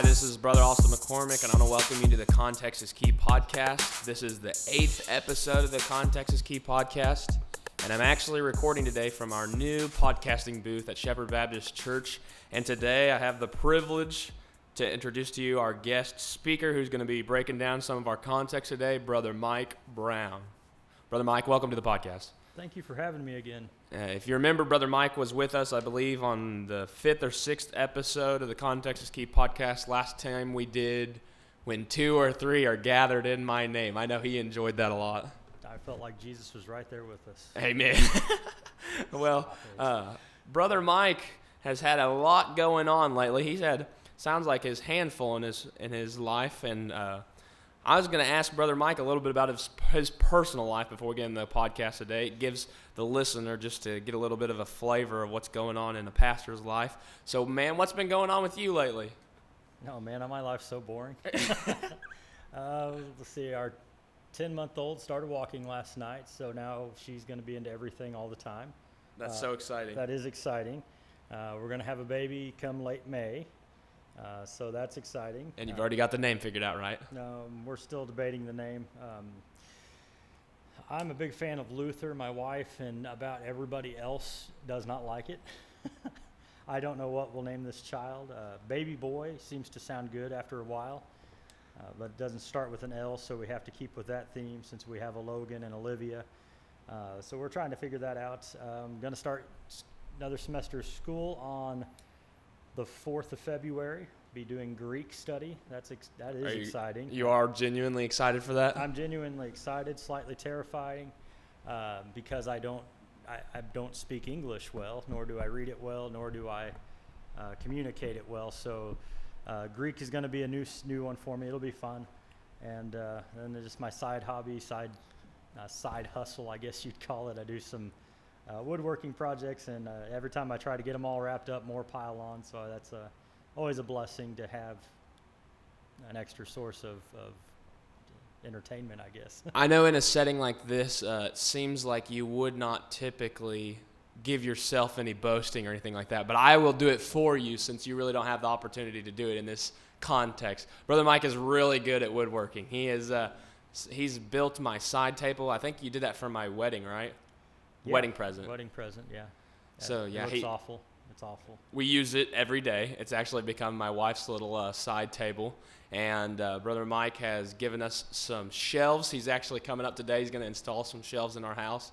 Hi, this is Brother Austin McCormick, and I want to welcome you to the Context is Key podcast. This is the eighth episode of the Context is Key podcast, and I'm actually recording today from our new podcasting booth at Shepherd Baptist Church. And today I have the privilege to introduce to you our guest speaker who's going to be breaking down some of our context today, Brother Mike Brown. Brother Mike, welcome to the podcast. Thank you for having me again. Uh, if you remember, Brother Mike was with us, I believe, on the fifth or sixth episode of the Context is Key podcast last time we did when two or three are gathered in my name. I know he enjoyed that a lot. I felt like Jesus was right there with us. Amen. well, uh, Brother Mike has had a lot going on lately. He's had sounds like his handful in his in his life, and uh, I was going to ask Brother Mike a little bit about his, his personal life before we get in the podcast today. It gives the listener just to get a little bit of a flavor of what's going on in a pastor's life. So, man, what's been going on with you lately? No, man, my life's so boring. uh, let's see, our 10 month old started walking last night, so now she's going to be into everything all the time. That's Uh, so exciting. That is exciting. Uh, we're going to have a baby come late May, uh, so that's exciting. and you've already got the name figured out, right? Um, we're still debating the name. Um, I'm a big fan of Luther. My wife and about everybody else does not like it. I don't know what we'll name this child. Uh, baby boy seems to sound good after a while, uh, but it doesn't start with an L, so we have to keep with that theme since we have a Logan and Olivia. Uh, so we're trying to figure that out. I'm going to start another semester of school on the 4th of February. Be doing Greek study. That's ex- that is you- exciting. You are genuinely excited for that? I'm genuinely excited, slightly terrifying, uh, because I don't I, I don't speak English well, nor do I read it well, nor do I uh, communicate it well. So uh, Greek is going to be a new new one for me. It'll be fun, and uh, then there's just my side hobby, side uh, side hustle, I guess you'd call it. I do some uh, woodworking projects, and uh, every time I try to get them all wrapped up, more pile on. So that's a, always a blessing to have an extra source of, of entertainment, I guess. I know in a setting like this, uh, it seems like you would not typically give yourself any boasting or anything like that, but I will do it for you since you really don't have the opportunity to do it in this context. Brother Mike is really good at woodworking. He is. Uh, He's built my side table. I think you did that for my wedding, right? Yeah, Wedding present. Wedding present, yeah. So, it yeah, looks awful. It's awful. we use it every day. It's actually become my wife's little uh, side table. And uh, Brother Mike has given us some shelves. He's actually coming up today. He's going to install some shelves in our house.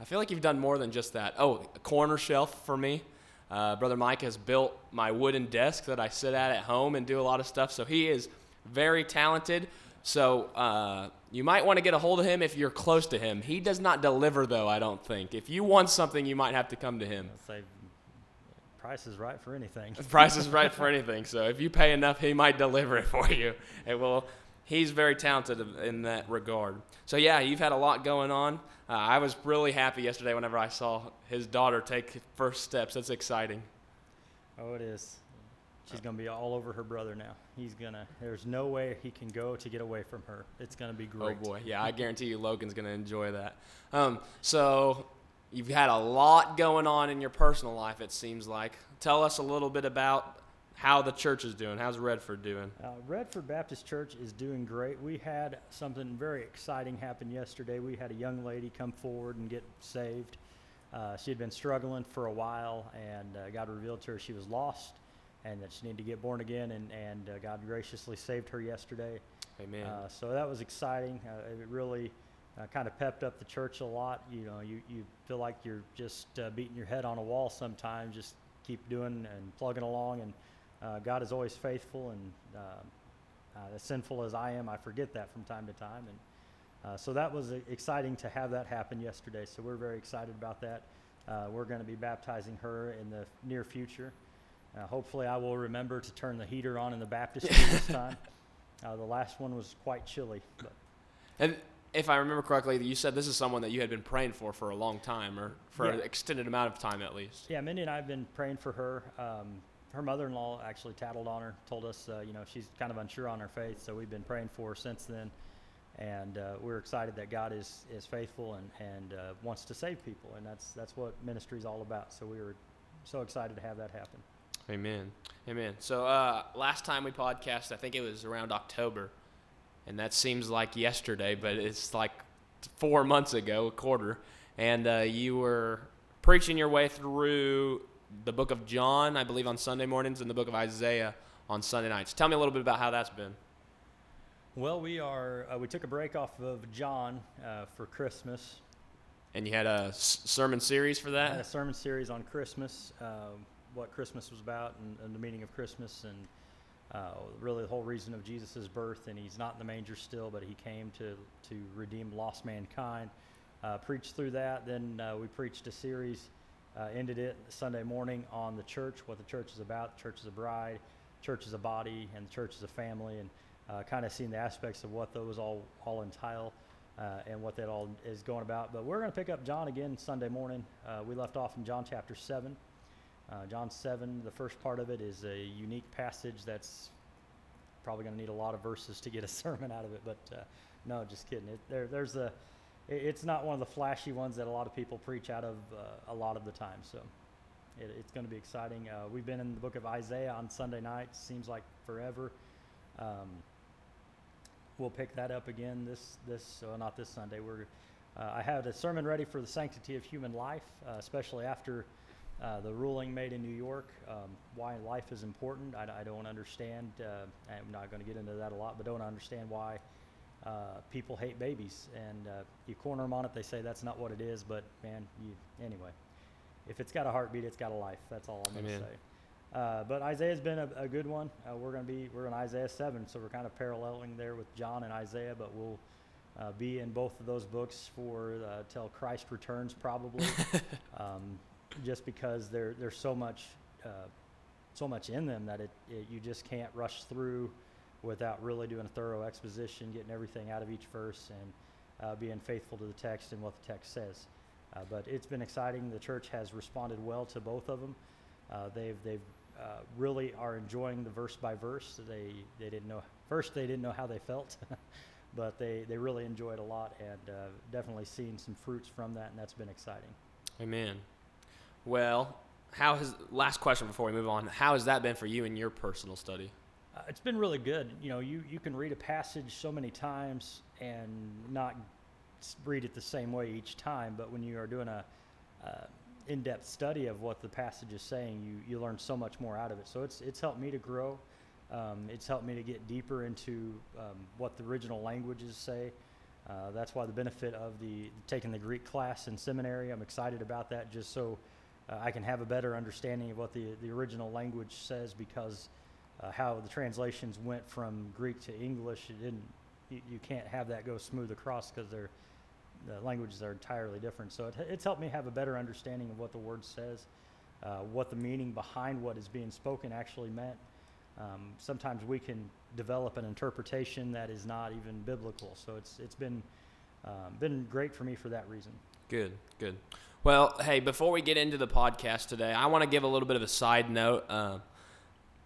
I feel like you've done more than just that. Oh, a corner shelf for me. Uh, Brother Mike has built my wooden desk that I sit at at home and do a lot of stuff. So he is very talented. So uh, you might want to get a hold of him if you're close to him. He does not deliver, though, I don't think. If you want something, you might have to come to him. I'll say price is right for anything. Price is right for anything. So if you pay enough, he might deliver it for you. It will. He's very talented in that regard. So yeah, you've had a lot going on. Uh, I was really happy yesterday whenever I saw his daughter take first steps. That's exciting. Oh, it is. She's going to be all over her brother now. He's going to, there's no way he can go to get away from her. It's going to be great. Oh boy, yeah, I guarantee you, Logan's gonna enjoy that. Um, so you've had a lot going on in your personal life. It seems like. Tell us a little bit about how the church is doing. How's Redford doing? Uh, Redford Baptist Church is doing great. We had something very exciting happen yesterday. We had a young lady come forward and get saved. Uh, she had been struggling for a while, and uh, God revealed to her she was lost and that she needed to get born again, and, and uh, God graciously saved her yesterday. Amen. Uh, so that was exciting. Uh, it really uh, kind of pepped up the church a lot. You know, you, you feel like you're just uh, beating your head on a wall sometimes. Just keep doing and plugging along. And uh, God is always faithful. And uh, uh, as sinful as I am, I forget that from time to time. And uh, so that was exciting to have that happen yesterday. So we're very excited about that. Uh, we're going to be baptizing her in the near future. Uh, hopefully, I will remember to turn the heater on in the baptistry this time. Uh, the last one was quite chilly, but And if I remember correctly, you said this is someone that you had been praying for for a long time, or for an extended amount of time at least. yeah, Mindy and I have been praying for her. Um, her mother-in-law actually tattled on her, told us, uh, you know, she's kind of unsure on her faith, so we've been praying for her since then. And uh, we're excited that God is, is faithful and, and uh, wants to save people, and that's that's what ministry is all about. So we were so excited to have that happen. Amen. Amen. So uh, last time we podcast, I think it was around October, and that seems like yesterday, but it's like four months ago, a quarter. And uh, you were preaching your way through the book of John, I believe, on Sunday mornings, and the book of Isaiah on Sunday nights. Tell me a little bit about how that's been. Well, we are. Uh, we took a break off of John uh, for Christmas. And you had a s- sermon series for I had a sermon series on Christmas, uh, what Christmas was about, and, and the meaning of Christmas, and uh, really the whole reason of Jesus' birth. And he's not in the manger still, but he came to to redeem lost mankind. Uh, preached through that. Then uh, we preached a series, uh, ended it Sunday morning on the church, what the church is about. The church is a bride, church is a body, and the church is a family, and uh, kind of seeing the aspects of what those all all entail. Uh, and what that all is going about. But we're going to pick up John again Sunday morning. Uh, we left off in John chapter 7. Uh, John 7, the first part of it is a unique passage that's probably going to need a lot of verses to get a sermon out of it. But uh, no, just kidding. It, there, there's a, it, it's not one of the flashy ones that a lot of people preach out of uh, a lot of the time. So it, it's going to be exciting. Uh, we've been in the book of Isaiah on Sunday nights. Seems like forever. Um, we'll pick that up again this this well, not this Sunday. We're uh, I had a sermon ready for the sanctity of human life, uh, especially after uh, the ruling made in New York. Um, why life is important, I, I don't understand. Uh, I'm not going to get into that a lot, but don't understand why uh, people hate babies. And uh, you corner them on it, they say that's not what it is. But man, you anyway. If it's got a heartbeat, it's got a life. That's all I'm going to say. Uh, but Isaiah's been a, a good one. Uh, we're going to be we're in Isaiah seven, so we're kind of paralleling there with John and Isaiah, but we'll uh, be in both of those books for uh, till Christ returns, probably. um, just because there there's so much uh, so much in them that it, it you just can't rush through without really doing a thorough exposition, getting everything out of each verse, and uh, being faithful to the text and what the text says. Uh, but it's been exciting. The church has responded well to both of them. Uh, they've they've uh, really are enjoying the verse by verse. They they didn't know first they didn't know how they felt, but they they really enjoyed a lot and uh, definitely seen some fruits from that, and that's been exciting. Amen. Well, how has last question before we move on? How has that been for you in your personal study? Uh, it's been really good. You know, you, you can read a passage so many times and not read it the same way each time, but when you are doing a uh, in-depth study of what the passage is saying, you, you learn so much more out of it. So it's it's helped me to grow. Um, it's helped me to get deeper into um, what the original languages say. Uh, that's why the benefit of the taking the Greek class in seminary. I'm excited about that, just so uh, I can have a better understanding of what the the original language says, because uh, how the translations went from Greek to English, it didn't. You, you can't have that go smooth across because the languages are entirely different. So it, it's helped me have a better understanding of what the word says, uh, what the meaning behind what is being spoken actually meant. Um, sometimes we can develop an interpretation that is not even biblical. So it's it's been um, been great for me for that reason. Good, good. Well, hey, before we get into the podcast today, I want to give a little bit of a side note. Uh,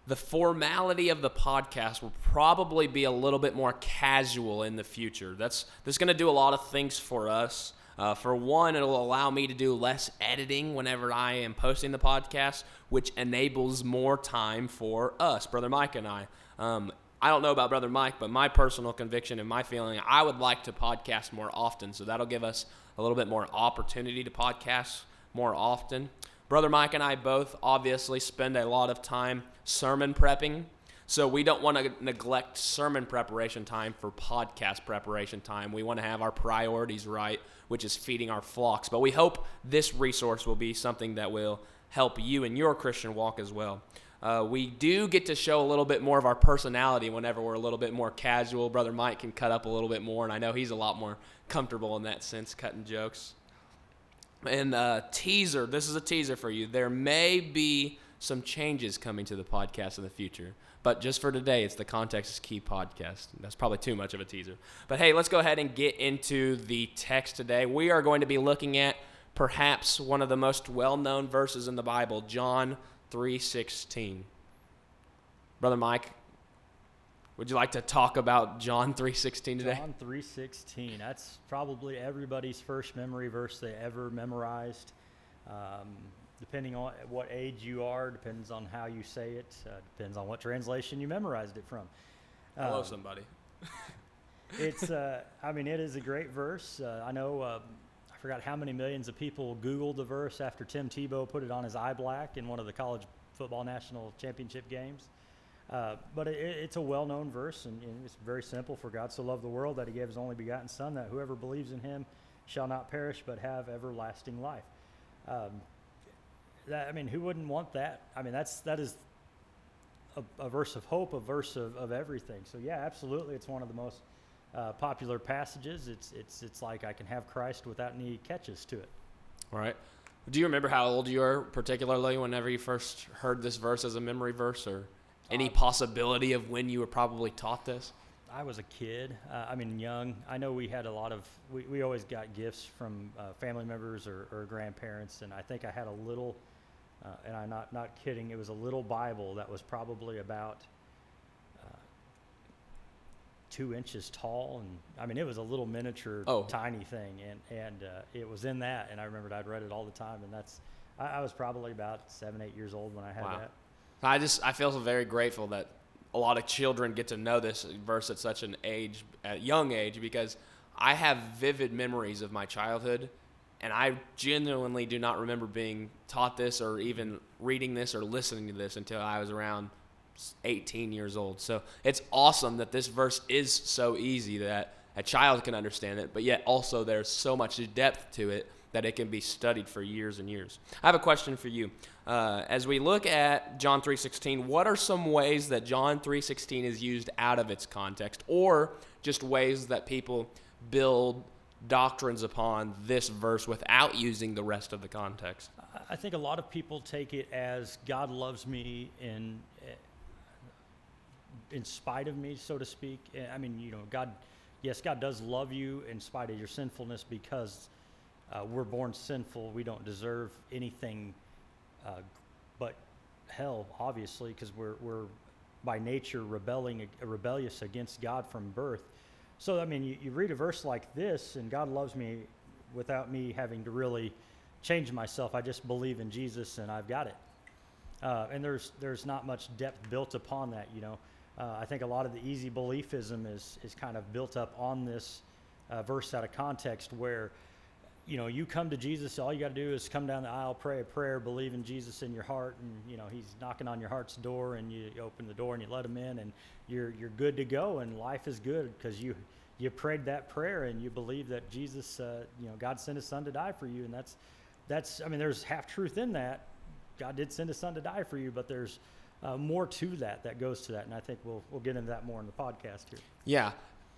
the formality of the podcast will probably be a little bit more casual in the future. That's that's going to do a lot of things for us. Uh, for one, it'll allow me to do less editing whenever I am posting the podcast, which enables more time for us, Brother Mike and I. Um, I don't know about Brother Mike, but my personal conviction and my feeling, I would like to podcast more often. So that'll give us a little bit more opportunity to podcast more often. Brother Mike and I both obviously spend a lot of time sermon prepping. So we don't want to neglect sermon preparation time for podcast preparation time. We want to have our priorities right, which is feeding our flocks. But we hope this resource will be something that will help you in your Christian walk as well. Uh, we do get to show a little bit more of our personality whenever we're a little bit more casual. Brother Mike can cut up a little bit more, and I know he's a lot more comfortable in that sense, cutting jokes. And uh, teaser, this is a teaser for you. There may be some changes coming to the podcast in the future. But just for today, it's the Context is Key podcast. That's probably too much of a teaser. But hey, let's go ahead and get into the text today. We are going to be looking at perhaps one of the most well-known verses in the Bible, John 3:16. Brother Mike, would you like to talk about John 3:16 today? John three sixteen. That's probably everybody's first memory verse they ever memorized. Um, depending on what age you are, depends on how you say it, uh, depends on what translation you memorized it from. Hello, Um, somebody. it's uh, i mean it is a great verse uh, i know uh, i forgot how many millions of people googled the verse after tim tebow put it on his eye black in one of the college football national championship games. Uh, but it, it's a well-known verse and, and it's very simple. For god so loved the world that he gave his only begotten son that whoever believes in him shall not perish but have everlasting life. Um, that, i mean who wouldn't want that? I mean that's that is a, a verse of hope a verse of, of everything. So yeah absolutely it's one of the most uh, popular passages. It's it's it's like I can have Christ without any catches to it. All right. Do you remember how old you were, particularly whenever you first heard this verse as a memory verse, or any Uh, possibility of when you were probably taught this? I was a kid. Uh, I mean, young. I know we had a lot of. We, we always got gifts from uh, family members or, or grandparents, and I think I had a little. Uh, and I'm not not kidding. It was a little Bible that was probably about two inches tall, and I mean it was a little miniature, Oh. tiny thing, and and uh, it was in that, and I remembered I'd read it all the time, and that's. I, I was probably about seven, eight years old when I had Wow. that. I just I feel so very grateful that a lot of children get to know this verse at such an age, at a young age, because I have vivid memories of my childhood, and I genuinely do not remember being taught this or even reading this or listening to this until I was around 18 years old. So it's awesome that this verse is so easy that a child can understand it, but yet also there's so much depth to it that it can be studied for years and years. I have a question for you. Uh, as we look at John 3:16, what are some ways that John 3:16 is used out of its context, or just ways that people build doctrines upon this verse without using the rest of the context? I- think a lot of people take it as God loves me eh, in spite of me, so to speak. Eh, I mean, you know, God, yes, God does love you in spite of your sinfulness because uh, we're born sinful. We don't deserve anything uh, but hell, obviously, because we're we're by nature rebelling rebellious against God from birth. So I mean, you, you read a verse like this, and God loves me without me having to really change myself. I just believe in Jesus, and I've got it. Uh, and there's there's not much depth built upon that. You know, uh, I think a lot of the easy beliefism is is kind of built up on this uh, verse out of context, where you know you come to Jesus, all you got to do is come down the aisle, pray a prayer, believe in Jesus in your heart, and you know He's knocking on your heart's door, and you open the door and you let Him in, and you're you're good to go, and life is good because you you prayed that prayer and you believe that Jesus, uh, you know, God sent His Son to die for you, and that's that's I mean, there's half truth in that. God did send His Son to die for you, but there's uh, more to that that goes to that, and I think we'll we'll get into that more in the podcast here. Yeah.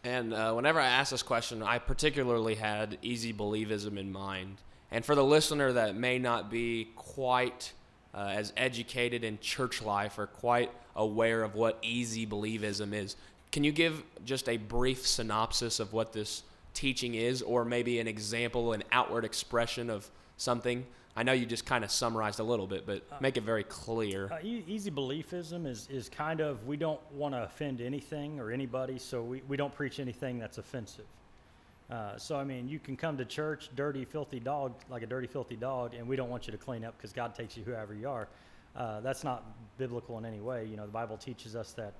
And uh, whenever I asked this question, I particularly had easy believism in mind. And for the listener that may not be quite uh, as educated in church life or quite aware of what easy believism is, can you give just a brief synopsis of what this teaching is, or maybe an example, an outward expression of something? I know you just kind of summarized a little bit, but make it very clear. Uh, easy beliefism is, is kind of we don't want to offend anything or anybody, so we, we don't preach anything that's offensive. Uh, so I mean, you can come to church, dirty, filthy dog, like a dirty, filthy dog, and we don't want you to clean up because God takes you whoever you are. Uh, that's not biblical in any way. You know, the Bible teaches us that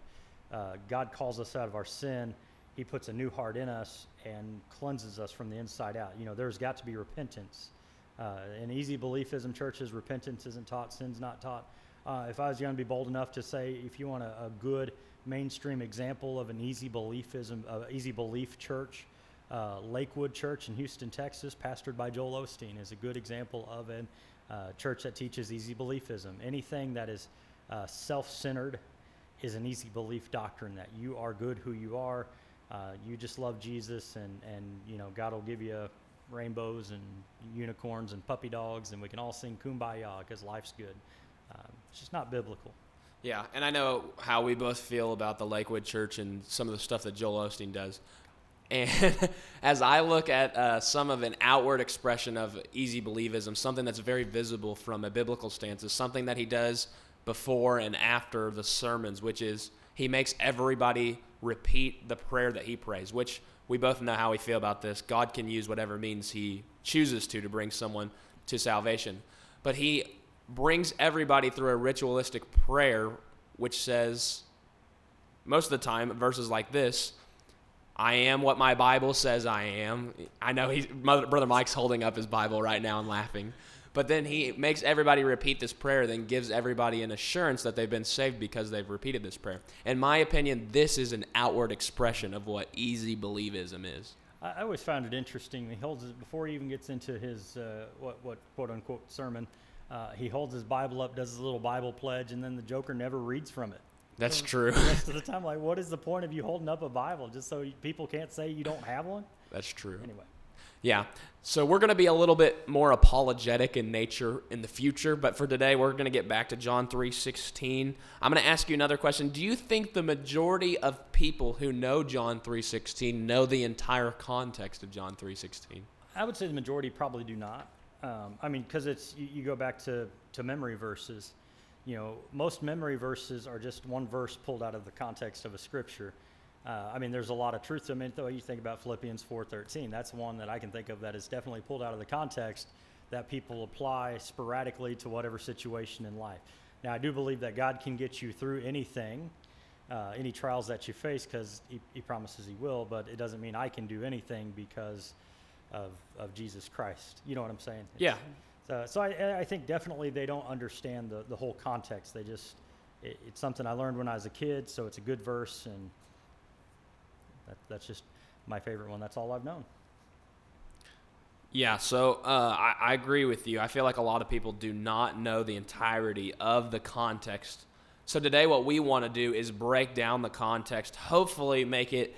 uh, God calls us out of our sin. He puts a new heart in us and cleanses us from the inside out. You know, there's got to be repentance. Uh, in easy beliefism churches, repentance isn't taught, sin's not taught. Uh, if I was going to be bold enough to say, if you want a, a good mainstream example of an easy beliefism, uh, easy belief church, uh, Lakewood Church in Houston, Texas, pastored by Joel Osteen, is a good example of a uh, church that teaches easy beliefism. Anything that is uh, self-centered is an easy belief doctrine that you are good who you are. Uh, you just love Jesus, and and you know God will give you rainbows and unicorns and puppy dogs, and we can all sing kumbaya because life's good. Um, it's just not biblical. Yeah, and I know how we both feel about the Lakewood Church and some of the stuff that Joel Osteen does. And as I look at uh, some of an outward expression of easy believism, something that's very visible from a biblical stance is something that he does before and after the sermons, which is he makes everybody repeat the prayer that he prays, which we both know how we feel about this. God can use whatever means he chooses to to bring someone to salvation. But he brings everybody through a ritualistic prayer, which says, most of the time, verses like this I am what my Bible says I am. I know he's, Brother Mike's holding up his Bible right now and laughing. But then he makes everybody repeat this prayer, then gives everybody an assurance that they've been saved because they've repeated this prayer. In my opinion, this is an outward expression of what easy believism is. I, always found it interesting. He holds it before he even gets into his uh, what, what quote unquote sermon. Uh, he holds his Bible up, does his little Bible pledge, and then the Joker never reads from it. That's so true. The rest of the time, like, what is the point of you holding up a Bible just so people can't say you don't have one? That's true. Anyway. Yeah. So we're going to be a little bit more apologetic in nature in the future, but for today we're going to get back to John 3:16. I'm going to ask you another question. Do you think the majority of people who know John 3:16 know the entire context of John 3:16? I would say the majority probably do not. Um, I mean, because it's you, you, go back to, to memory verses. You know, most memory verses are just one verse pulled out of the context of a scripture. Uh, I mean, there's a lot of truth to them. I mean, you think about Philippians 4:13. That's one that I can think of that is definitely pulled out of the context that people apply sporadically to whatever situation in life. Now, I do believe that God can get you through anything, uh, any trials that you face, because he, he, promises He will. But it doesn't mean I can do anything because of of Jesus Christ. You know what I'm saying? It's, yeah. So, so I, I think definitely they don't understand the the whole context. They just it, it's something I learned when I was a kid, so it's a good verse and that, that's just my favorite one. That's all I've known. Yeah, so uh, I, I, agree with you. I feel like a lot of people do not know the entirety of the context. So today, what we want to do is break down the context, hopefully, make it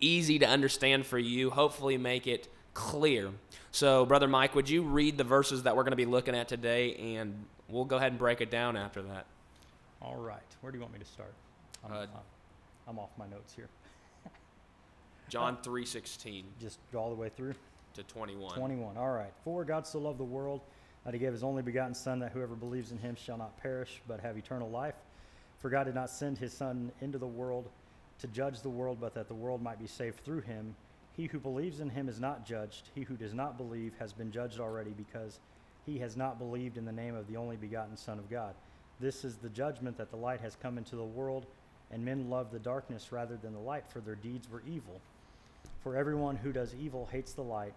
easy to understand for you, hopefully, make it clear. So, Brother Mike, would you read the verses that we're going to be looking at today, and we'll go ahead and break it down after that. All right. Where do you want me to start? I'm, uh, I'm off my notes here. John 3:16 Just all the way through? to 21. 21. All right. For God so loved the world that he gave his only begotten Son, that whoever believes in him shall not perish, but have eternal life. For God did not send his Son into the world to judge the world, but that the world might be saved through him. He who believes in him is not judged. He who does not believe has been judged already, because he has not believed in the name of the only begotten Son of God. This is the judgment that the light has come into the world, and men love the darkness rather than the light, for their deeds were evil. For everyone who does evil hates the light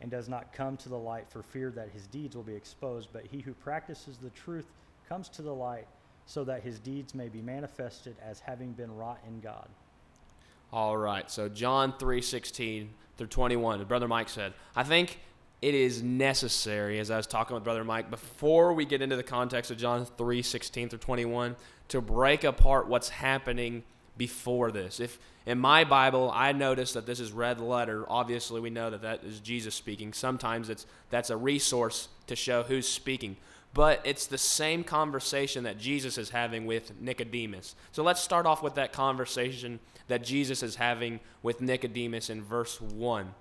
and does not come to the light for fear that his deeds will be exposed. But he who practices the truth comes to the light so that his deeds may be manifested as having been wrought in God. All right. So John 3:16 through 21. Brother Mike said, I think it is necessary as I was talking with brother Mike before we get into the context of John 3:16 through 21 to break apart what's happening before this. If in my Bible I notice that this is red letter, obviously we know that that is Jesus speaking. Sometimes it's that's a resource to show who's speaking. But it's the same conversation that Jesus is having with Nicodemus. So let's start off with that conversation that Jesus is having with Nicodemus in verse 1.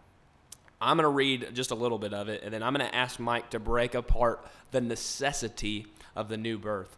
I'm going to read just a little bit of it, and then I'm going to ask Mike to break apart the necessity of the new birth.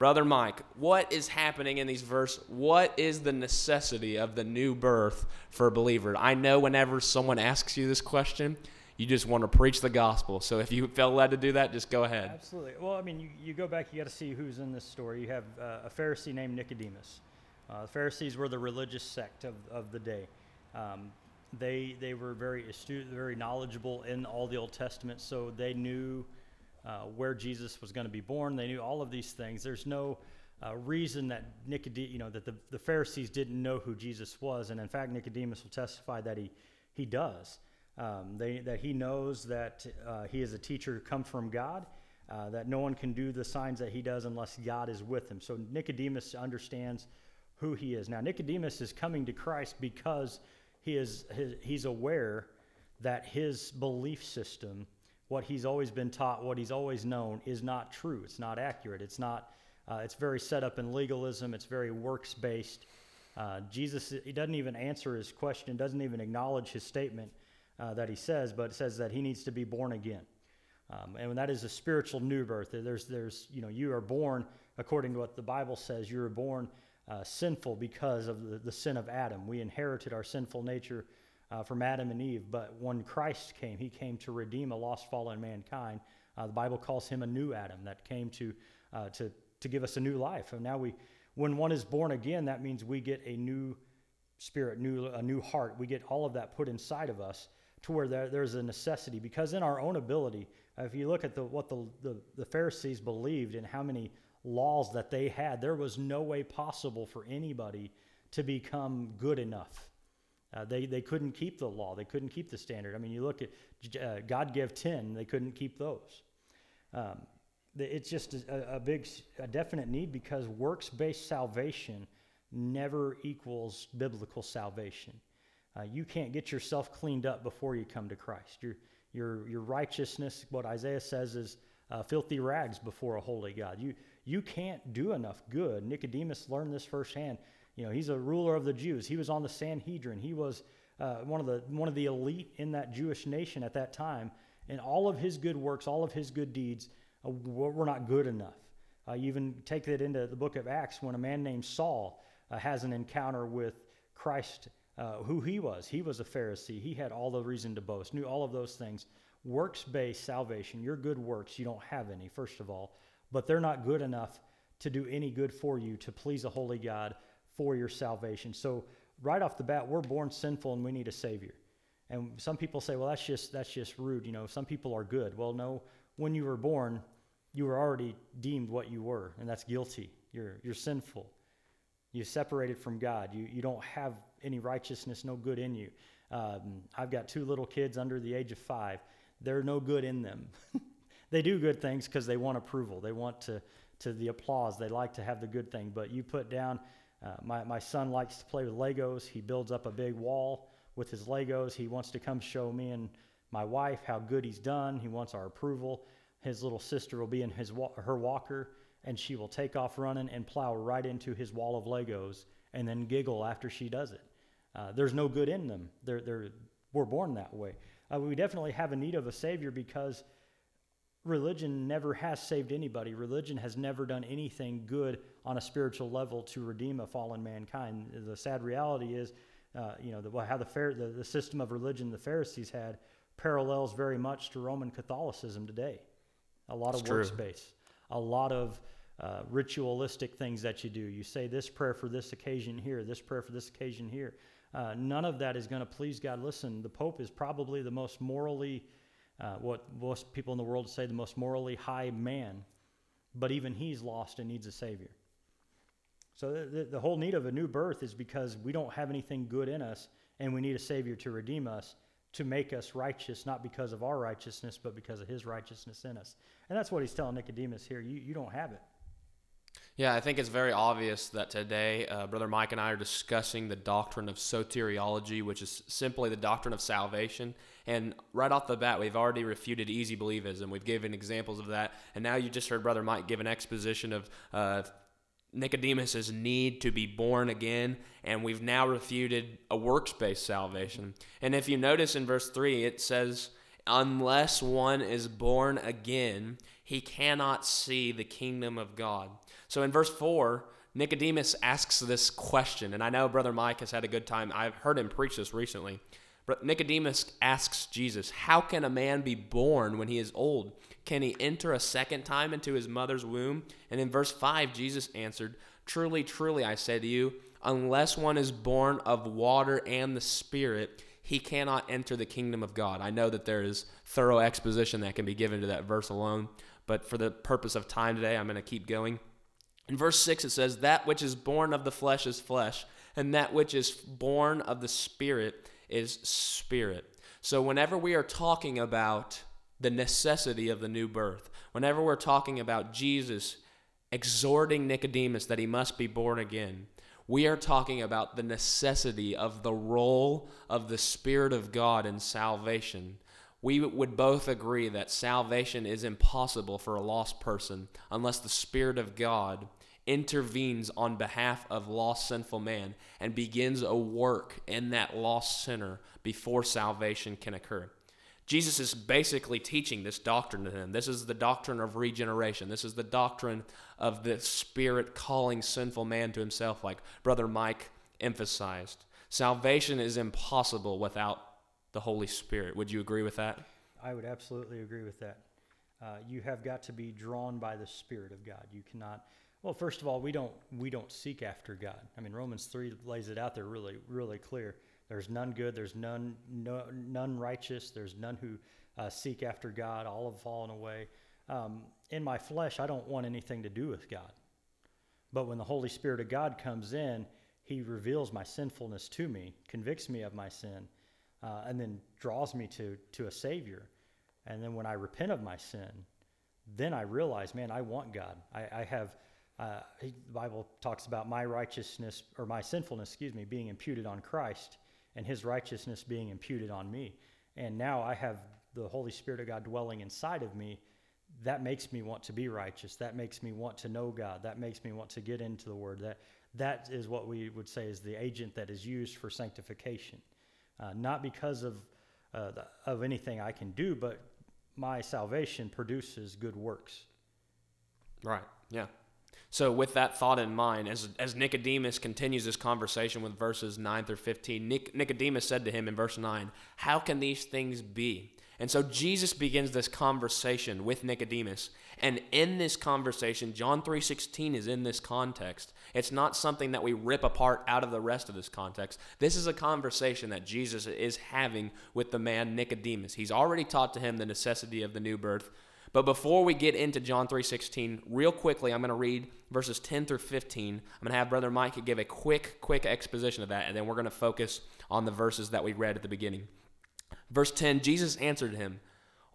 Brother Mike, what is happening in these verses? What is the necessity of the new birth for a believer? I know whenever someone asks you this question, you just want to preach the gospel. So if you feel led to do that, just go ahead. Absolutely. Well, I mean, you, you go back, you got to see who's in this story. You have uh, a Pharisee named Nicodemus. Uh, the Pharisees were the religious sect of, of the day. Um, they, they were very astute, very knowledgeable in all the Old Testament, so they knew uh, where Jesus was going to be born. They knew all of these things. There's no uh, reason that Nicodemus, you know, that the, the Pharisees didn't know who Jesus was, and in fact, Nicodemus will testify that he he does. Um, they, that he knows that uh, he is a teacher come from God, uh, that no one can do the signs that he does unless God is with him. So Nicodemus understands who he is. Now, Nicodemus is coming to Christ because he is, his, he's aware that his belief system, what he's always been taught, what he's always known, is not true. It's not accurate. It's not. Uh, it's very set up in legalism. It's very works based. Uh, Jesus, he doesn't even answer his question, doesn't even acknowledge his statement uh, that he says, but says that he needs to be born again. Um, and that is a spiritual new birth. There's, there's, you know, you are born according to what the Bible says. You are born uh, sinful because of the, the sin of Adam. We inherited our sinful nature uh, from Adam and Eve. But when Christ came, he came to redeem a lost, fallen mankind. Uh, the Bible calls him a new Adam that came to, uh, to, to give us a new life. And now we, when one is born again, that means we get a new spirit, new, a new heart. We get all of that put inside of us to where there, there's a necessity. Because in our own ability, uh, if you look at the, what the, the, the Pharisees believed and how many laws that they had, there was no way possible for anybody to become good enough. Uh, they, they couldn't keep the law. They couldn't keep the standard. I mean, you look at uh, God gave 10, they couldn't keep those. Um, it's just a, a, big, a definite need because works based salvation never equals biblical salvation. Uh, you can't get yourself cleaned up before you come to Christ. Your, your, your righteousness, what Isaiah says, is uh, filthy rags before a holy God. You, you can't do enough good. Nicodemus learned this firsthand. You know, he's a ruler of the Jews. He was on the Sanhedrin. He was uh, one of the one of the elite in that Jewish nation at that time. And all of his good works, all of his good deeds, uh, were not good enough. Uh, you even take that into the book of Acts when a man named Saul uh, has an encounter with Christ, uh, who he was. He was a Pharisee. He had all the reason to boast. Knew all of those things. Works-based salvation. Your good works, you don't have any. First of all, but they're not good enough to do any good for you to please a holy God for your salvation. So right off the bat, we're born sinful and we need a savior. And some people say, well, that's just that's just rude. You know, some people are good. Well, no, when you were born, you were already deemed what you were, and that's guilty. You're you're sinful. You're separated from God. You you don't have any righteousness, no good in you. Um, I've got two little kids under the age of five. There's no good in them. they do good things because they want approval. They want to, to the applause. They like to have the good thing. But you put down, uh, my, my son likes to play with Legos. He builds up a big wall with his Legos. He wants to come show me and my wife how good he's done. He wants our approval. His little sister will be in his her walker and she will take off running and plow right into his wall of Legos and then giggle after she does it. Uh, there's no good in them. They're, they're, we're born that way. Uh, we definitely have a need of a Savior because religion never has saved anybody. Religion has never done anything good on a spiritual level to redeem a fallen mankind. The sad reality is, uh, you know, the, how the, the, the system of religion the Pharisees had parallels very much to Roman Catholicism today. A lot of works based, a lot of uh, ritualistic things that you do. You say this prayer for this occasion here, this prayer for this occasion here. Uh, none of that is going to please God. Listen, the Pope is probably the most morally uh, what most people in the world say the most morally high man, but even he's lost and needs a Savior. So the, the whole need of a new birth is because we don't have anything good in us, and we need a Savior to redeem us, to make us righteous, not because of our righteousness, but because of His righteousness in us. And that's what he's telling Nicodemus here. You, you don't have it. Yeah, I think it's very obvious that today, uh, Brother Mike and I are discussing the doctrine of soteriology, which is simply the doctrine of salvation. And right off the bat, we've already refuted easy believism. We've given examples of that. And now you just heard Brother Mike give an exposition of uh, Nicodemus's need to be born again. And we've now refuted a works based salvation. And if you notice in verse 3, it says, Unless one is born again, he cannot see the kingdom of God. So in verse 4, Nicodemus asks this question. And I know Brother Mike has had a good time. I've heard him preach this recently. But Nicodemus asks Jesus, How can a man be born when he is old? Can he enter a second time into his mother's womb? And in verse 5, Jesus answered, Truly, truly, I say to you, unless one is born of water and the Spirit, he cannot enter the kingdom of God. I know that there is thorough exposition that can be given to that verse alone, but for the purpose of time today, I'm going to keep going. In verse 6, it says, That which is born of the flesh is flesh, and that which is born of the Spirit is spirit. So, whenever we are talking about the necessity of the new birth, whenever we're talking about Jesus exhorting Nicodemus that he must be born again, we are talking about the necessity of the role of the Spirit of God in salvation. We would both agree that salvation is impossible for a lost person unless the Spirit of God intervenes on behalf of lost sinful man and begins a work in that lost sinner before salvation can occur. Jesus is basically teaching this doctrine to them. This is the doctrine of regeneration. This is the doctrine of the Spirit calling sinful man to himself, like Brother Mike emphasized. Salvation is impossible without the Holy Spirit. Would you agree with that? I would absolutely agree with that. Uh, you have got to be drawn by the Spirit of God. You cannot. Well, first of all, we don't we don't seek after God. I mean, Romans three lays it out there really really clear. There's none good. There's none no, none righteous. There's none who uh, seek after God. All have fallen away. Um, in my flesh, I don't want anything to do with God. But when the Holy Spirit of God comes in, He reveals my sinfulness to me, convicts me of my sin, uh, and then draws me to to a Savior. And then when I repent of my sin, then I realize, man, I want God. I, I have. Uh, the Bible talks about my righteousness or my sinfulness, excuse me, being imputed on Christ and his righteousness being imputed on me. And now I have the Holy Spirit of God dwelling inside of me. That makes me want to be righteous. That makes me want to know God. That makes me want to get into the Word. That that is what we would say is the agent that is used for sanctification, uh, not because of uh, the, of anything I can do, but my salvation produces good works. Right. Yeah. So, with that thought in mind, as, as Nicodemus continues this conversation with verses 9 through 15, Nic- Nicodemus said to him in verse 9, How can these things be? And so Jesus begins this conversation with Nicodemus. And in this conversation, John 3:16 is in this context. It's not something that we rip apart out of the rest of this context. This is a conversation that Jesus is having with the man Nicodemus. He's already taught to him the necessity of the new birth. But before we get into John 3:16, real quickly, I'm going to read verses 10 through 15. I'm going to have brother Mike give a quick quick exposition of that and then we're going to focus on the verses that we read at the beginning. Verse 10 Jesus answered him,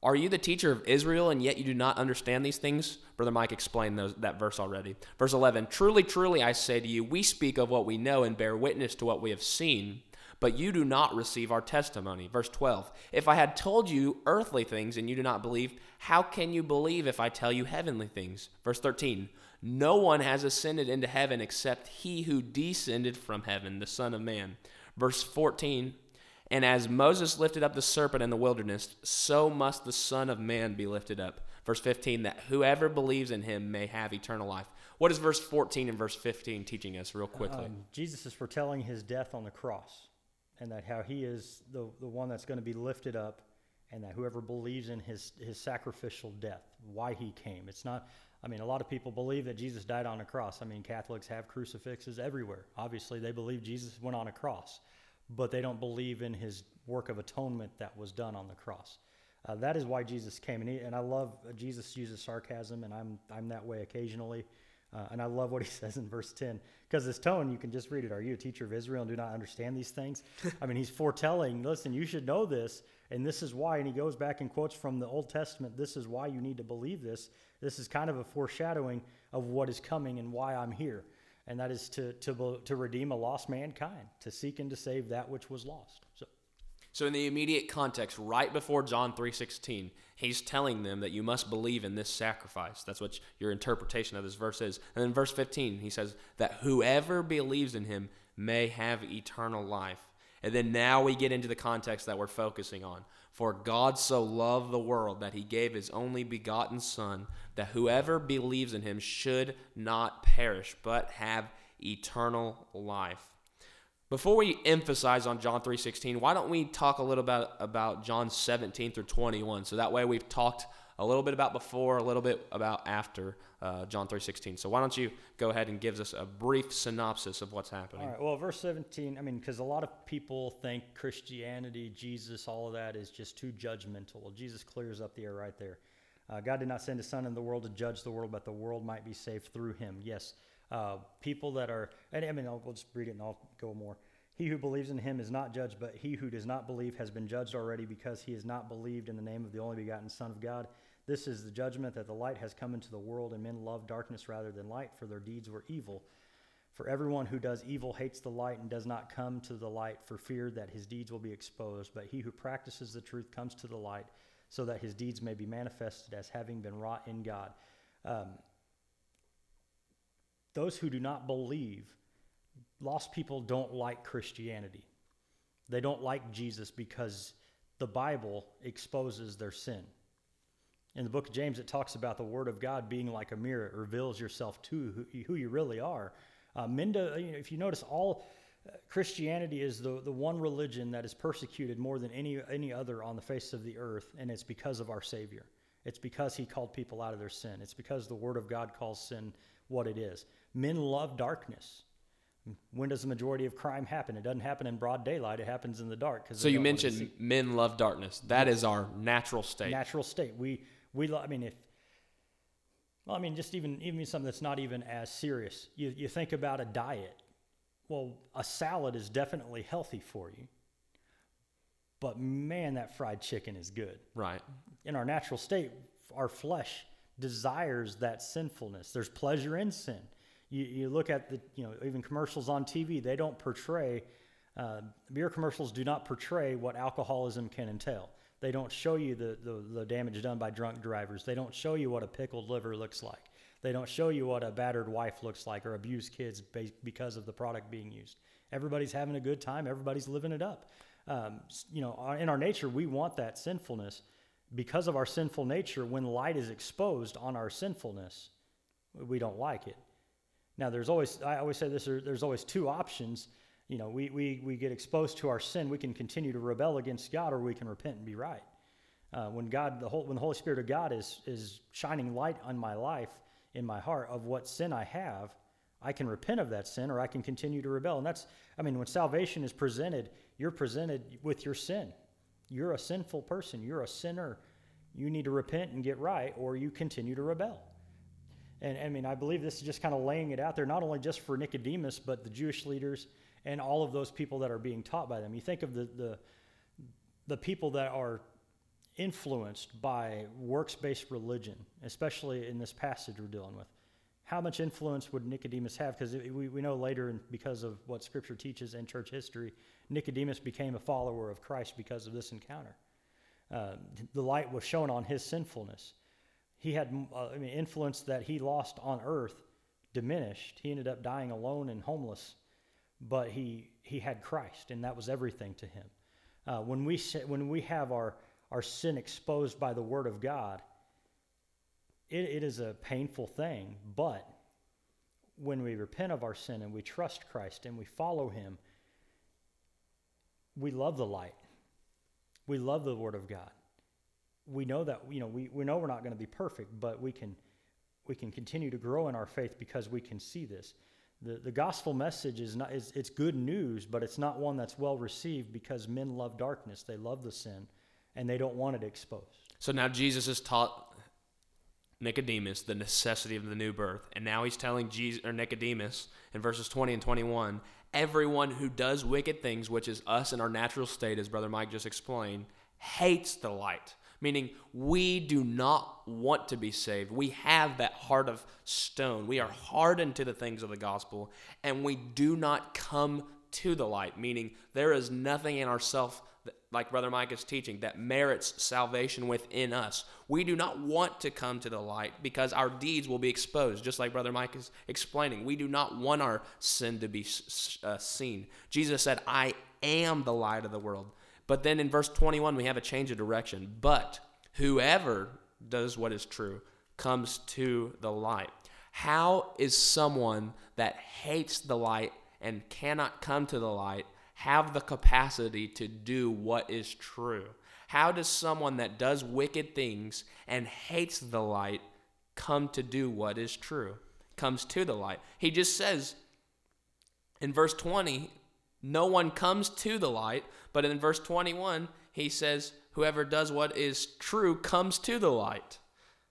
Are you the teacher of Israel, and yet you do not understand these things? Brother Mike explained those, that verse already. Verse 11 Truly, truly, I say to you, we speak of what we know and bear witness to what we have seen, but you do not receive our testimony. Verse 12 If I had told you earthly things and you do not believe, how can you believe if I tell you heavenly things? Verse 13 No one has ascended into heaven except he who descended from heaven, the Son of Man. Verse 14 and as Moses lifted up the serpent in the wilderness, so must the Son of Man be lifted up. Verse 15, that whoever believes in him may have eternal life. What is verse 14 and verse 15 teaching us, real quickly? Um, Jesus is foretelling his death on the cross, and that how he is the, the one that's going to be lifted up, and that whoever believes in his, his sacrificial death, why he came. It's not, I mean, a lot of people believe that Jesus died on a cross. I mean, Catholics have crucifixes everywhere. Obviously, they believe Jesus went on a cross but they don't believe in his work of atonement that was done on the cross. Uh, that is why Jesus came, and, he, and I love uh, Jesus uses sarcasm, and I'm I'm that way occasionally, uh, and I love what he says in verse ten because his tone you can just read it. Are you a teacher of Israel and do not understand these things? I mean, he's foretelling. Listen, you should know this, and this is why. And he goes back and quotes from the Old Testament. This is why you need to believe this. This is kind of a foreshadowing of what is coming and why I'm here and that is to, to, to redeem a lost mankind, to seek and to save that which was lost. So, so in the immediate context, right before John 3.16, he's telling them that you must believe in this sacrifice. That's what your interpretation of this verse is. And then verse 15, he says that whoever believes in him may have eternal life. And then now we get into the context that we're focusing on. For God so loved the world that he gave his only begotten Son, that whoever believes in him should not perish, but have eternal life. Before we emphasize on John 3:16, why don't we talk a little bit about John 17 through 21? So that way we've talked a little bit about before, a little bit about after uh, John 3.16. So why don't you go ahead and give us a brief synopsis of what's happening. All right. Well, verse 17, I mean, because a lot of people think Christianity, Jesus, all of that is just too judgmental. Well, Jesus clears up the air right there. Uh, God did not send his son in the world to judge the world, but the world might be saved through him. Yes. Uh, people that are, and I mean, I'll, just read it and I'll go more. He who believes in him is not judged, but he who does not believe has been judged already because he has not believed in the name of the only begotten Son of God. This is the judgment that the light has come into the world, and men love darkness rather than light, for their deeds were evil. For everyone who does evil hates the light and does not come to the light for fear that his deeds will be exposed. But he who practices the truth comes to the light so that his deeds may be manifested as having been wrought in God. Um, those who do not believe, lost people don't like Christianity. They don't like Jesus because the Bible exposes their sin. In the book of James, it talks about the Word of God being like a mirror. It reveals yourself to who, who you really are. Uh, Minda, you know, if you notice, all uh, Christianity is the, the one religion that is persecuted more than any, any other on the face of the earth, and it's because of our Savior. It's because He called people out of their sin. It's because the Word of God calls sin what it is. Men love darkness. When does the majority of crime happen? It doesn't happen in broad daylight. It happens in the dark. So you mentioned men love darkness. That is our natural state. Natural state. We we. I mean, if well, I mean, just even even something that's not even as serious. You you think about a diet. Well, a salad is definitely healthy for you. But man, that fried chicken is good. Right. In our natural state, our flesh desires that sinfulness. There's pleasure in sin. You, you look at the, you know, even commercials on TV, they don't portray, uh, beer commercials do not portray what alcoholism can entail. They don't show you the, the, the damage done by drunk drivers. They don't show you what a pickled liver looks like. They don't show you what a battered wife looks like or abused kids because of the product being used. Everybody's having a good time. Everybody's living it up. Um, you know, in our nature, we want that sinfulness because of our sinful nature, when light is exposed on our sinfulness, we don't like it. Now, there's always, I always say this, there's always two options. You know, we, we, we get exposed to our sin, we can continue to rebel against God, or we can repent and be right. Uh, when God, the whole, when the Holy Spirit of God is, is shining light on my life, in my heart, of what sin I have, I can repent of that sin, or I can continue to rebel. And that's, I mean, when salvation is presented, you're presented with your sin. You're a sinful person. You're a sinner. You need to repent and get right, or you continue to rebel. And I mean, I believe this is just kind of laying it out there, not only just for Nicodemus, but the Jewish leaders and all of those people that are being taught by them. You think of the, the, the people that are influenced by works based religion, especially in this passage we're dealing with. How much influence would Nicodemus have? Because we, we know later, and because of what Scripture teaches in church history, Nicodemus became a follower of Christ because of this encounter. Uh, the light was shown on his sinfulness. He had uh, I mean, influence that he lost on earth diminished. He ended up dying alone and homeless, but he, he had Christ, and that was everything to him. Uh, when, we, when we have our, our sin exposed by the Word of God, it, it is a painful thing, but when we repent of our sin and we trust Christ and we follow Him, we love the light. We love the Word of God. We know that you know we, we know we're not going to be perfect, but we can we can continue to grow in our faith because we can see this. The, the gospel message is not is, it's good news, but it's not one that's well received because men love darkness. They love the sin and they don't want it exposed. So now Jesus has taught Nicodemus the necessity of the new birth, and now he's telling Jesus or Nicodemus in verses 20 and 21 everyone who does wicked things, which is us in our natural state, as Brother Mike just explained, hates the light. Meaning, we do not want to be saved. We have that heart of stone. We are hardened to the things of the gospel, and we do not come to the light. Meaning, there is nothing in ourself like Brother Mike is teaching, that merits salvation within us. We do not want to come to the light because our deeds will be exposed, just like Brother Mike is explaining. We do not want our sin to be uh, seen. Jesus said, I am the light of the world. But then in verse 21, we have a change of direction. But whoever does what is true comes to the light. How is someone that hates the light and cannot come to the light have the capacity to do what is true? How does someone that does wicked things and hates the light come to do what is true? Comes to the light. He just says in verse 20, no one comes to the light, but in verse 21, he says, whoever does what is true comes to the light,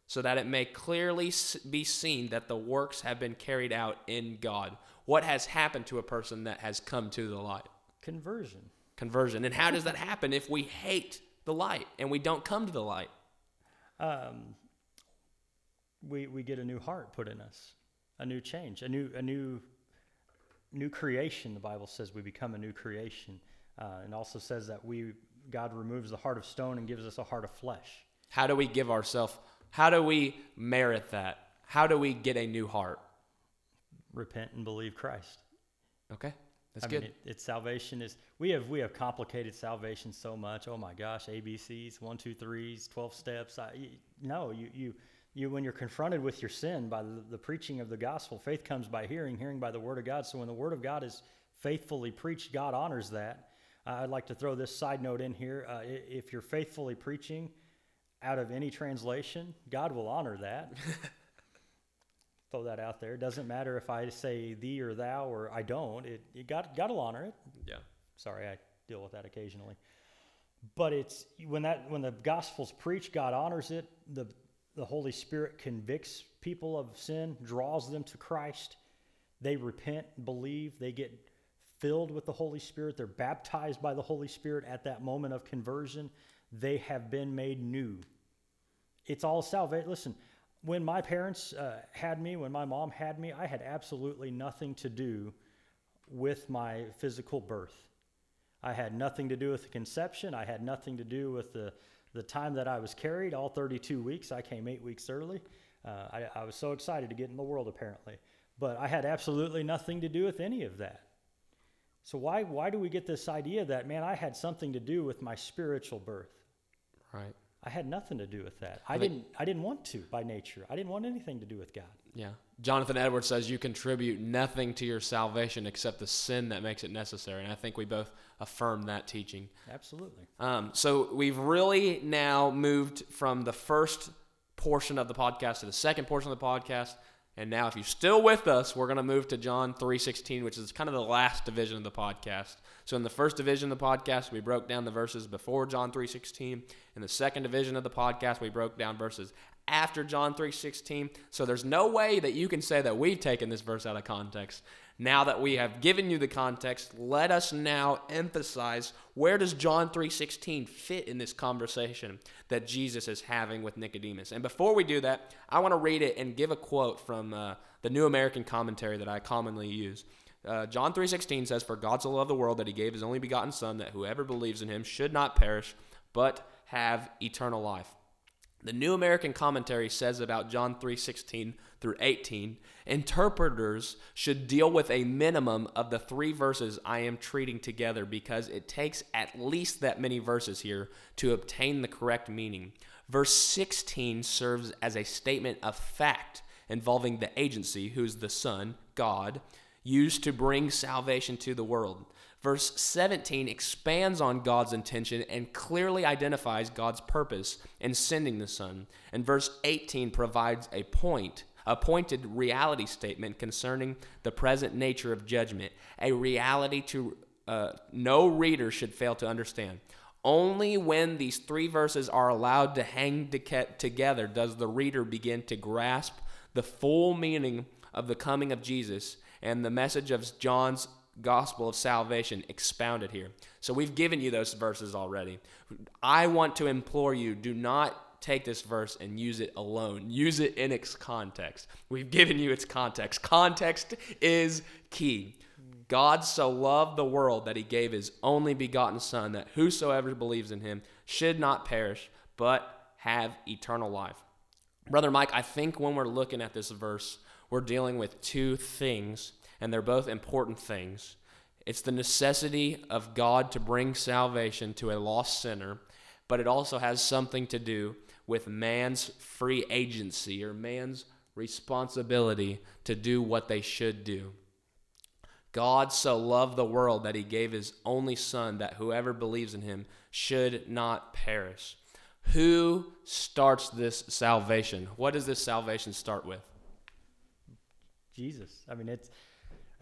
so that it may clearly be seen that the works have been carried out in God. What has happened to a person that has come to the light? Conversion. Conversion. And how does that happen if we hate the light and we don't come to the light? Um, we we get a new heart put in us, a new change, a new a new new creation. The Bible says we become a new creation, uh, and also says that we God removes the heart of stone and gives us a heart of flesh. How do we give ourselves? How do we merit that? How do we get a new heart? Repent and believe Christ. Okay, that's I good. mean, it, it's salvation is we have we have complicated salvation so much. Oh my gosh, ABCs, one, two, threes, twelve steps. I, y- no, you you you when you're confronted with your sin by the, the preaching of the gospel, faith comes by hearing, hearing by the word of God. So when the word of God is faithfully preached, God honors that. Uh, I'd like to throw this side note in here. Uh, if you're faithfully preaching out of any translation, God will honor that. throw that out there. It doesn't matter if I say thee or thou or I don't. It, it God will honor it. yeah. Sorry, I deal with that occasionally. But it's when that when the gospel's preached, God honors it. The the Holy Spirit convicts people of sin, draws them to Christ. They repent, believe, they get filled with the Holy Spirit. They're baptized by the Holy Spirit at that moment of conversion. They have been made new. It's all salvation. Listen, when my parents uh, had me, when my mom had me, I had absolutely nothing to do with my physical birth. I had nothing to do with the conception. I had nothing to do with the, the time that I was carried, all 32 weeks. I came eight weeks early. Uh, I, I was so excited to get in the world, apparently. But I had absolutely nothing to do with any of that. So, why, why do we get this idea that, man, I had something to do with my spiritual birth? Right. I had nothing to do with that. I I didn't. I didn't want to by nature. I didn't want anything to do with God. Yeah. Jonathan Edwards says you contribute nothing to your salvation except the sin that makes it necessary. And I think we both affirm that teaching. Absolutely. Um, so we've really now moved from the first portion of the podcast to the second portion of the podcast. And now, if you're still with us, we're going to move to John 3.16, which is kind of the last division of the podcast. So in the first division of the podcast, we broke down the verses before John 3.16. In the second division of the podcast, we broke down verses after John 3:16. So there's no way that you can say that we've taken this verse out of context. Now that we have given you the context, let us now emphasize where does John 3:16 fit in this conversation that Jesus is having with Nicodemus. And before we do that, I want to read it and give a quote from uh, the New American Commentary that I commonly use. Uh, John 3:16 says, "For God so loved the world that He gave His only begotten Son, that whoever believes in Him should not perish, but have eternal life." The New American Commentary says about John 3:16 through 18, interpreters should deal with a minimum of the 3 verses I am treating together because it takes at least that many verses here to obtain the correct meaning. Verse 16 serves as a statement of fact involving the agency who's the Son, God, used to bring salvation to the world. Verse 17 expands on God's intention and clearly identifies God's purpose in sending the Son. And verse 18 provides a point, a pointed reality statement concerning the present nature of judgment, a reality to uh, no reader should fail to understand. Only when these three verses are allowed to hang together does the reader begin to grasp the full meaning of the coming of Jesus and the message of John's gospel of salvation expounded here. So we've given you those verses already. I want to implore you do not take this verse and use it alone. Use it in its context. We've given you its context. Context is key. God so loved the world that he gave his only begotten Son, that whosoever believes in him should not perish, but have eternal life. Brother Mike, I think when we're looking at this verse, we're dealing with two things, and they're both important things. It's the necessity of God to bring salvation to a lost sinner, but it also has something to do with man's free agency or man's responsibility to do what they should do. God so loved the world that he gave his only Son, that whoever believes in him should not perish. Who starts this salvation? What does this salvation start with? Jesus. I mean, it's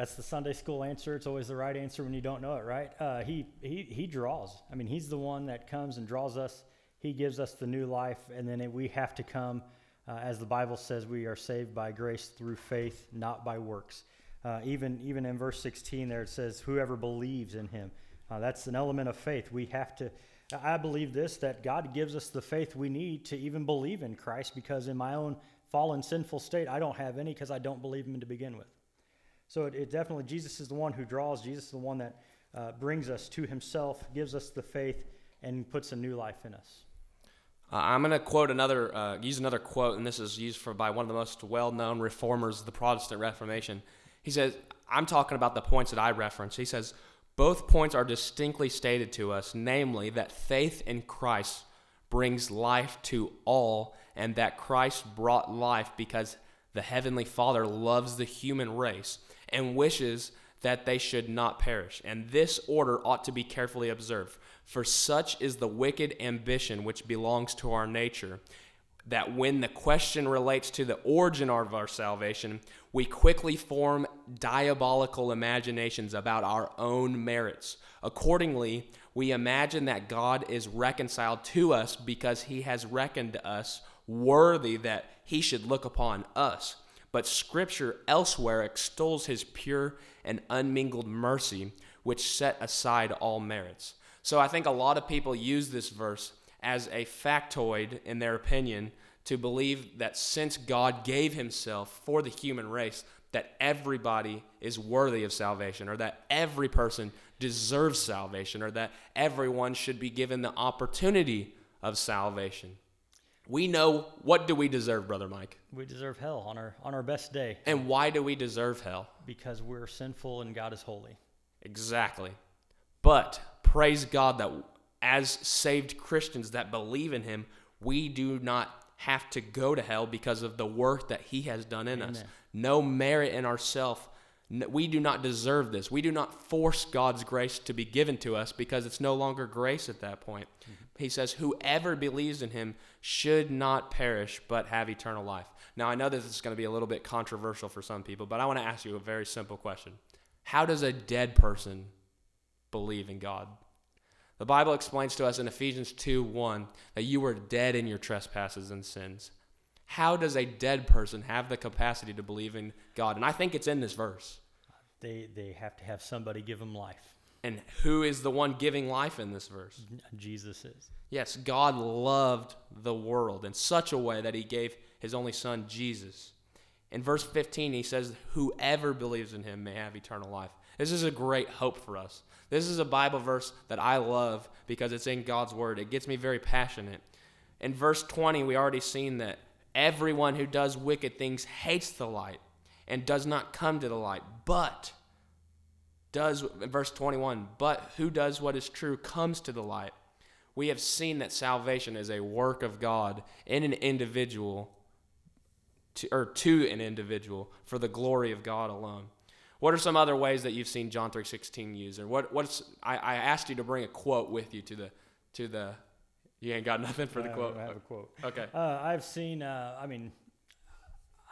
that's the Sunday school answer. It's always the right answer when you don't know it, right? Uh, he he he draws. I mean, he's the one that comes and draws us. He gives us the new life, and then we have to come, uh, as the Bible says, we are saved by grace through faith, not by works. Uh, even even in verse 16 there it says, "Whoever believes in Him." Uh, that's an element of faith. We have to, I believe this, that God gives us the faith we need to even believe in Christ because in my own fallen, sinful state, I don't have any because I don't believe Him to begin with. So it, it, definitely, Jesus is the one who draws, Jesus is the one that uh, brings us to Himself, gives us the faith, and puts a new life in us. Uh, I'm going to quote another, uh, use another quote, and this is used for by one of the most well-known reformers of the Protestant Reformation. He says, "I'm talking about the points that I reference." He says, "Both points are distinctly stated to us, namely that faith in Christ brings life to all, and that Christ brought life because the heavenly Father loves the human race and wishes." That they should not perish. And this order ought to be carefully observed. For such is the wicked ambition which belongs to our nature, that when the question relates to the origin of our salvation, we quickly form diabolical imaginations about our own merits. Accordingly, we imagine that God is reconciled to us because he has reckoned us worthy that he should look upon us. But Scripture elsewhere extols his pure and unmingled mercy, which set aside all merits. So I think a lot of people use this verse as a factoid in their opinion to believe that since God gave himself for the human race, that everybody is worthy of salvation, or that every person deserves salvation, or that everyone should be given the opportunity of salvation. We know what do we deserve, brother Mike? We deserve hell on our on our best day. And why do we deserve hell? Because we're sinful and God is holy. Exactly. But praise God that as saved Christians that believe in Him, we do not have to go to hell because of the work that He has done in Amen. us. No merit in ourselves. We do not deserve this. We do not force God's grace to be given to us because it's no longer grace at that point. Mm-hmm. He says, Whoever believes in him should not perish but have eternal life. Now, I know this is going to be a little bit controversial for some people, but I want to ask you a very simple question How does a dead person believe in God? The Bible explains to us in Ephesians 2 1 that you were dead in your trespasses and sins. How does a dead person have the capacity to believe in God? And I think it's in this verse. They, they have to have somebody give them life. And who is the one giving life in this verse? Jesus is. Yes, God loved the world in such a way that he gave his only son, Jesus. In verse 15, he says, Whoever believes in him may have eternal life. This is a great hope for us. This is a Bible verse that I love because it's in God's Word. It gets me very passionate. In verse 20, we already seen that everyone who does wicked things hates the light and does not come to the light, but does, verse 21, but who does what is true comes to the light. We have seen that salvation is a work of God in an individual, to, or to an individual, for the glory of God alone. What are some other ways that you've seen John 3:16 used? Or what what's I, I asked you to bring a quote with you to the to the you ain't got nothing for the quote. I have a quote. Okay. Uh, I've seen. Uh, I mean,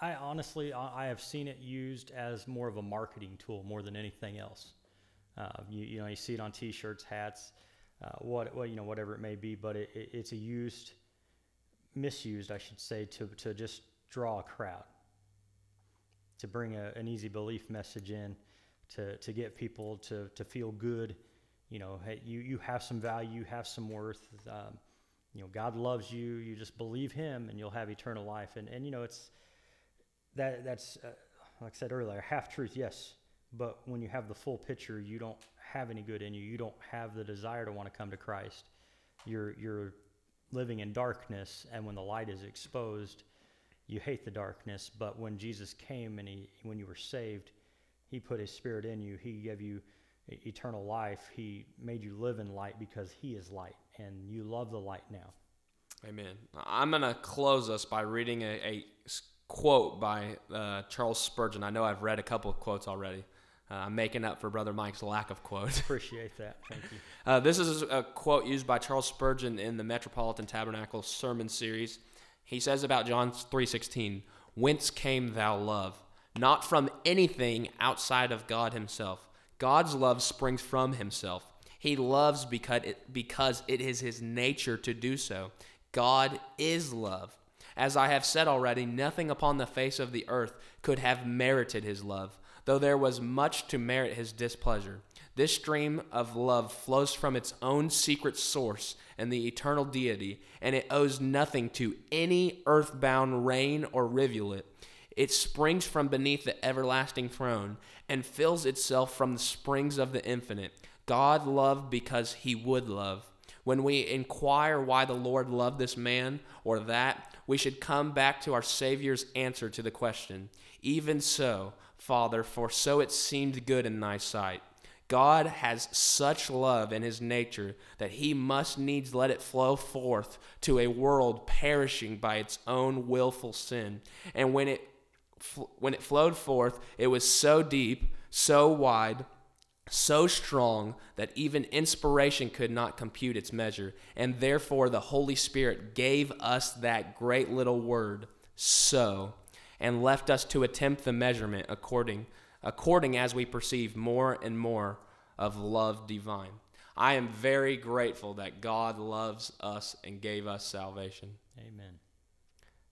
I honestly I have seen it used as more of a marketing tool more than anything else. Uh, you, you know you see it on T-shirts, hats, uh, what what you know whatever it may be, but it, it, it's a used, misused I should say to to just draw a crowd to bring a, an easy belief message in to, to get people to, to feel good. You know, hey, you, you have some value, you have some worth. Um, you know, God loves you. You just believe Him, and you'll have eternal life. And and you know, it's that that's uh, like I said earlier, half truth, yes. But when you have the full picture, you don't have any good in you. You don't have the desire to want to come to Christ. You're you're living in darkness, and when the light is exposed, you hate the darkness, but when Jesus came and he, when you were saved, he put his spirit in you. He gave you eternal life. He made you live in light because he is light, and you love the light now. Amen. I'm going to close us by reading a, a quote by uh, Charles Spurgeon. I know I've read a couple of quotes already. Uh, I'm making up for Brother Mike's lack of quotes. Appreciate that. Thank you. Uh, this is a quote used by Charles Spurgeon in the Metropolitan Tabernacle Sermon Series. He says about John 3:16, "Whence came thou love? Not from anything outside of God himself. God's love springs from himself. He loves because it, because it is his nature to do so. God is love. As I have said already, nothing upon the face of the earth could have merited his love, though there was much to merit his displeasure. This stream of love flows from its own secret source and the eternal deity, and it owes nothing to any earthbound rain or rivulet. It springs from beneath the everlasting throne and fills itself from the springs of the infinite. God loved because he would love. When we inquire why the Lord loved this man or that, we should come back to our Savior's answer to the question Even so, Father, for so it seemed good in thy sight. God has such love in his nature that he must needs let it flow forth to a world perishing by its own willful sin. And when it when it flowed forth, it was so deep, so wide, so strong that even inspiration could not compute its measure. And therefore, the Holy Spirit gave us that great little word, so, and left us to attempt the measurement according, according as we perceive more and more of love divine. I am very grateful that God loves us and gave us salvation. Amen.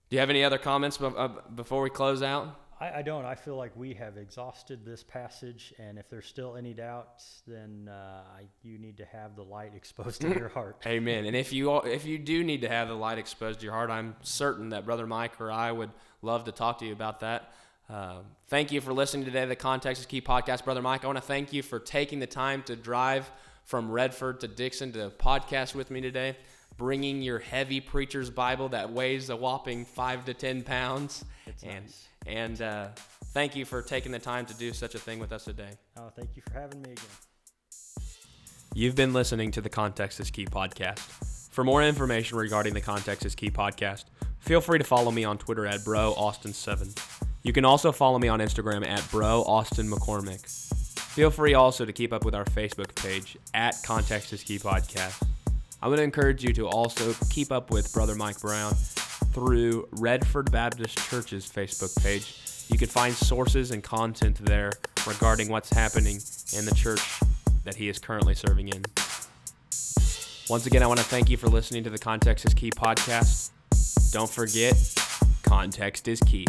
Do you have any other comments uh, before we close out? I, I, don't. I feel like we have exhausted this passage, and if there's still any doubts, then uh, I, you need to have the light exposed to your heart. Amen. And if you if you do need to have the light exposed to your heart, I'm certain that Brother Mike or I would love to talk to you about that. Uh, thank you for listening today to the Context is Key podcast, Brother Mike. I want to thank you for taking the time to drive from Redford to Dixon to podcast with me today, bringing your heavy preacher's Bible that weighs a whopping five to ten pounds. It's and nice. and uh, thank you for taking the time to do such a thing with us today. Oh, thank you for having me again. You've been listening to the Context is Key podcast. For more information regarding the Context is Key podcast, feel free to follow me on Twitter at bro austin7. You can also follow me on Instagram at bro austin McCormick. Feel free also to keep up with our Facebook page at Context is Key podcast. I would encourage you to also keep up with Brother Mike Brown through Redford Baptist Church's Facebook page. You can find sources and content there regarding what's happening in the church that he is currently serving in. Once again, I want to thank you for listening to the Context is Key podcast. Don't forget, context is key.